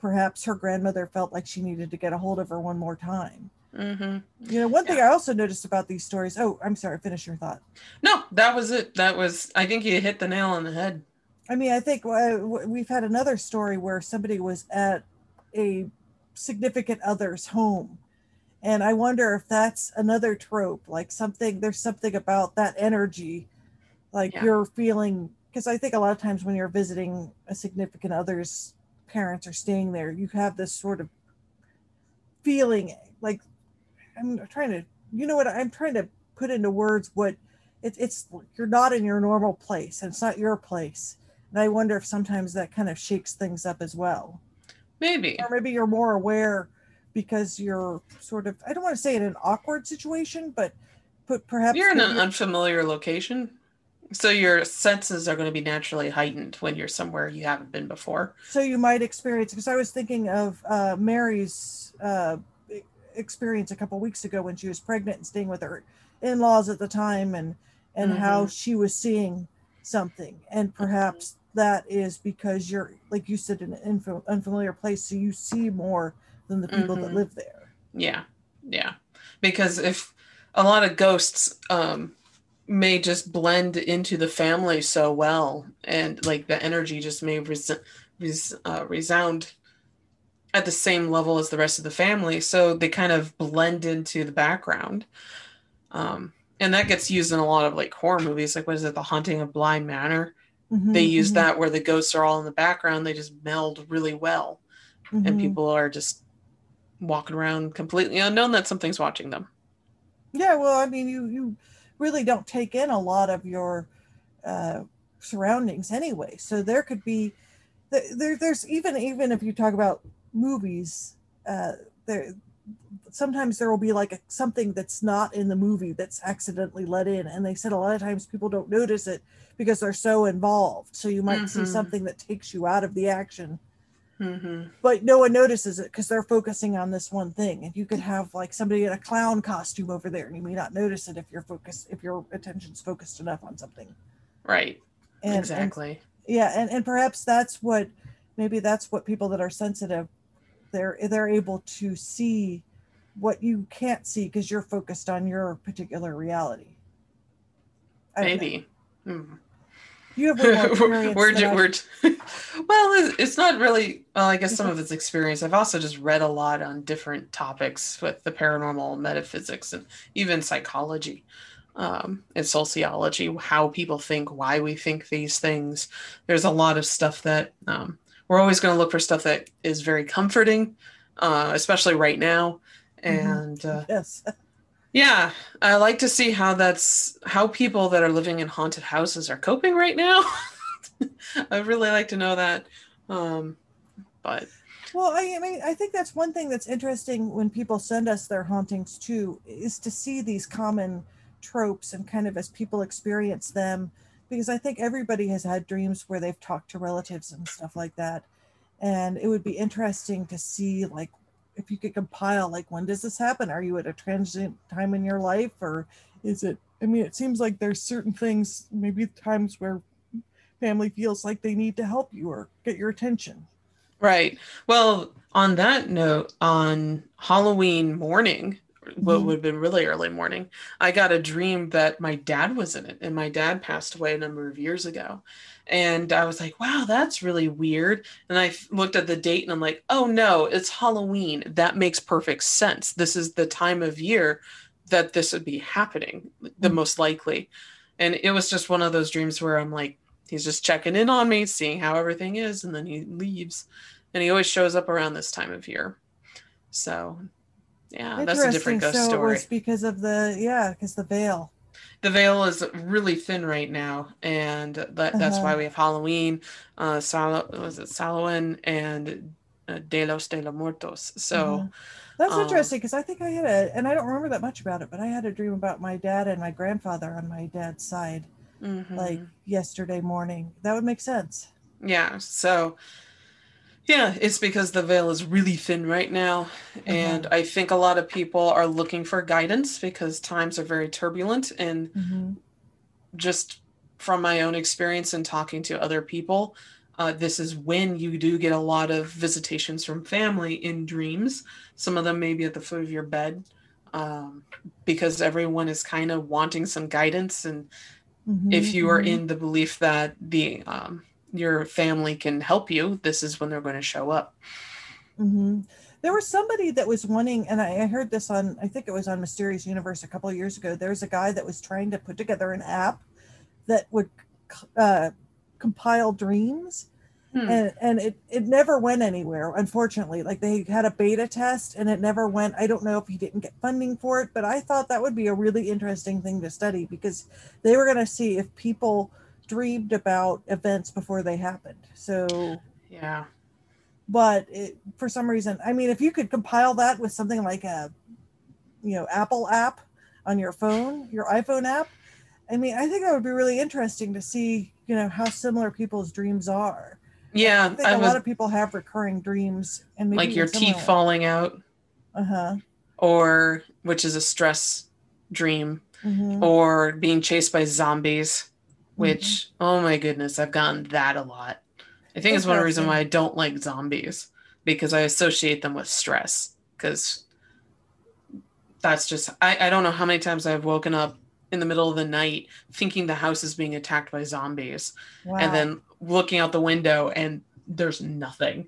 perhaps her grandmother felt like she needed to get a hold of her one more time. Mm-hmm. You know, one thing I also noticed about these stories. Oh, I'm sorry. Finish your thought. No, that was it. That was. I think you hit the nail on the head. I mean, I think uh, we've had another story where somebody was at a significant other's home, and I wonder if that's another trope. Like something, there's something about that energy, like yeah. you're feeling. Because I think a lot of times when you're visiting a significant other's parents are staying there, you have this sort of feeling like I'm trying to, you know what, I'm trying to put into words what it, it's, you're not in your normal place and it's not your place. And I wonder if sometimes that kind of shakes things up as well. Maybe. Or maybe you're more aware because you're sort of, I don't want to say in an awkward situation, but but perhaps you're in an unfamiliar location. So your senses are going to be naturally heightened when you're somewhere you haven't been before. So you might experience because I was thinking of uh, Mary's uh, experience a couple weeks ago when she was pregnant and staying with her in-laws at the time, and and mm-hmm. how she was seeing something, and perhaps that is because you're like you said in an inf- unfamiliar place, so you see more than the people mm-hmm. that live there. Yeah, yeah, because if a lot of ghosts um may just blend into the family so well and like the energy just may res- res- uh, resound at the same level as the rest of the family so they kind of blend into the background um, and that gets used in a lot of like horror movies like what is it the haunting of Bly Manor mm-hmm, they use mm-hmm. that where the ghosts are all in the background they just meld really well mm-hmm. and people are just walking around completely unknown that something's watching them yeah well i mean you you really don't take in a lot of your uh, surroundings anyway. So there could be there, there's even even if you talk about movies, uh, there sometimes there will be like a, something that's not in the movie that's accidentally let in, and they said a lot of times people don't notice it because they're so involved. So you might mm-hmm. see something that takes you out of the action Mm-hmm. But no one notices it because they're focusing on this one thing. And you could have like somebody in a clown costume over there, and you may not notice it if your focus, if your attention's focused enough on something. Right. And, exactly. And, yeah, and, and perhaps that's what maybe that's what people that are sensitive they're they're able to see what you can't see because you're focused on your particular reality. Maybe. Hmm. You have more experience we're, we're, well, it's not really. Well, I guess some of it's experience. I've also just read a lot on different topics with the paranormal, metaphysics, and even psychology um, and sociology. How people think, why we think these things. There's a lot of stuff that um, we're always going to look for stuff that is very comforting, uh, especially right now. Mhm. And uh, yes. yeah, I like to see how that's how people that are living in haunted houses are coping right now. I really like to know that. Um, but Well, I, I mean, I think that's one thing that's interesting when people send us their hauntings too, is to see these common tropes and kind of as people experience them. Because I think everybody has had dreams where they've talked to relatives and stuff like that. And it would be interesting to see, like, if you could compile, like, when does this happen? Are you at a transient time in your life? Or is it, I mean, it seems like there's certain things, maybe times where family feels like they need to help you or get your attention. right. Well, on that note, on Halloween morning, what Mhm. would have been really early morning, I got a dream that my dad was in it, and my dad passed away a number of years ago. And I was like, wow, that's really weird. And I looked at the date and I'm like, oh no, it's Halloween. That makes perfect sense. This is the time of year that this would be happening, the Mm. most likely. And it was just one of those dreams where I'm like, he's just checking in on me, seeing how everything is, and then he leaves. And he always shows up around this time of year. So, yeah, that's a different ghost so story. it was because of the yeah, because the veil. the veil is really thin right now, and that, that's Uh-huh. why we have Halloween, uh, Sal- was it Samhain and uh, De los de los Muertos. So, Mhm. That's um, interesting because I think I had a, and I don't remember that much about it, but I had a dream about my dad and my grandfather on my dad's side, mhm. like yesterday morning. That would make sense. yeah, so yeah, it's because the veil is really thin right now, and I think a lot of people are looking for guidance because times are very turbulent and Mhm. just from my own experience and talking to other people, uh, this is when you do get a lot of visitations from family in dreams. Some of them may be at the foot of your bed um, because everyone is kind of wanting some guidance. And if Mhm, you are mhm. in the belief that the um, your family can help you, this is when they're going to show up. hmm There was somebody that was wanting, and I, I heard this on, I think it was on Mysterious Universe a couple of years ago. There's a guy that was trying to put together an app that would uh, compile dreams, Hmm. and and it it never went anywhere. Unfortunately, like they had a beta test, and it never went. I don't know if he didn't get funding for it, but I thought that would be a really interesting thing to study because they were going to see if people dreamed about events before they happened. So Yeah. but it, for some reason i mean if you could compile that with something like a you know apple app on your phone your iphone app i mean i think that would be really interesting to see you know how similar people's dreams are Yeah. i think I a was lot of people have recurring dreams and maybe like your teeth falling out, uh-huh or which is a stress dream. Mhm. or being chased by zombies, which mm-hmm. oh my goodness, I've gotten that a lot. I think it's one of the reason why I don't like zombies because I associate them with stress. Because that's just I, I don't know how many times I've woken up in the middle of the night thinking the house is being attacked by zombies wow. and then looking out the window and there's nothing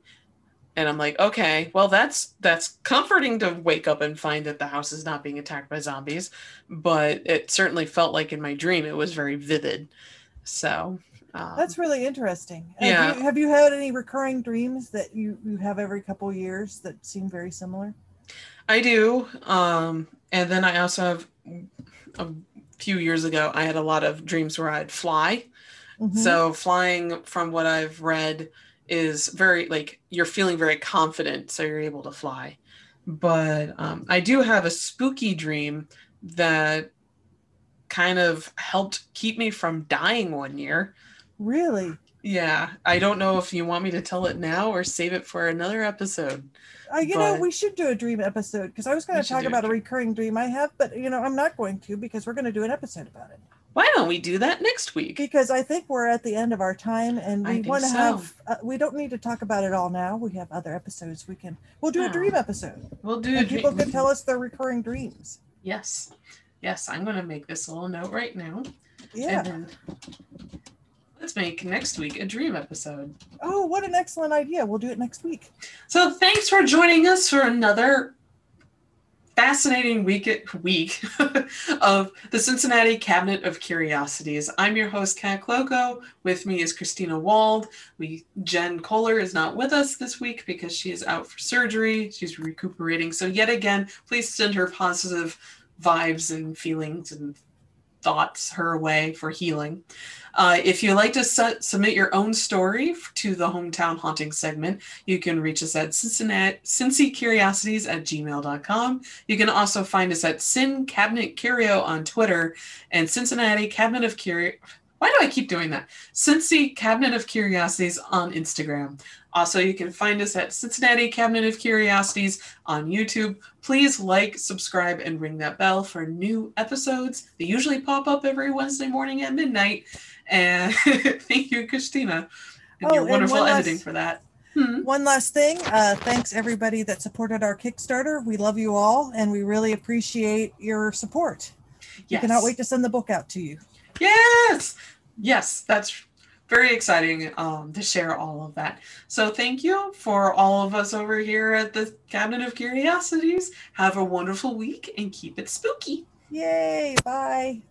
and i'm like okay well that's that's comforting to wake up and find that the house is not being attacked by zombies but it certainly felt like in my dream it was very vivid so um, that's really interesting Yeah. have, you, have you had any recurring dreams that you you have every couple years that seem very similar i do um and then i also have a few years ago i had a lot of dreams where i'd fly Mhm. So flying from what I've read is very like you're feeling very confident, so you're able to fly. But um, I do have a spooky dream that kind of helped keep me from dying one year. really Yeah, I don't know if you want me to tell it now or save it for another episode. Uh, you know, we should do a dream episode because I was going to talk do a about a recurring dream I have, but you know, I'm not going to because we're going to do an episode about it. Why don't we do that next week? Because I think we're at the end of our time, and we want to so. have. Uh, we don't need to talk about it all now. We have other episodes. We can. We'll do a dream episode. We'll do. And people can tell us their recurring dreams. Yes, yes. I'm going to make this little note right now. Yeah. Then, let's make next week a dream episode. Oh, what an excellent idea! We'll do it next week. So, thanks for joining us for another fascinating week week of the Cincinnati Cabinet of Curiosities. I'm your host, Kat Klockow. With me is Christina Wald. We Jen Kohler is not with us this week because she is out for surgery. She's recuperating. So yet again, please send her positive vibes and feelings and thoughts her way for healing. Uh, if you'd like to su- submit your own story to the Hometown Haunting segment, you can reach us at Cincinnati, CincyCuriosities at gmail.com. You can also find us at Sin Cabinet Curio on Twitter and Cincinnati Cabinet of Curio. Why do I keep doing that? Cincy Cabinet of Curiosities on Instagram. Also, you can find us at Cincinnati Cabinet of Curiosities on YouTube. Please like, subscribe, and ring that bell for new episodes. They usually pop up every Wednesday morning at midnight. And thank you, Christina, and oh, your wonderful and editing last, for that. Hmm. One last thing. Uh, thanks everybody that supported our Kickstarter. We love you all, and we really appreciate your support. Yes. We cannot wait to send the book out to you. Yes, yes, that's very exciting um, to share all of that. So thank you for all of us over here at the Cabinet of Curiosities. Have a wonderful week and keep it spooky. Yay! Bye.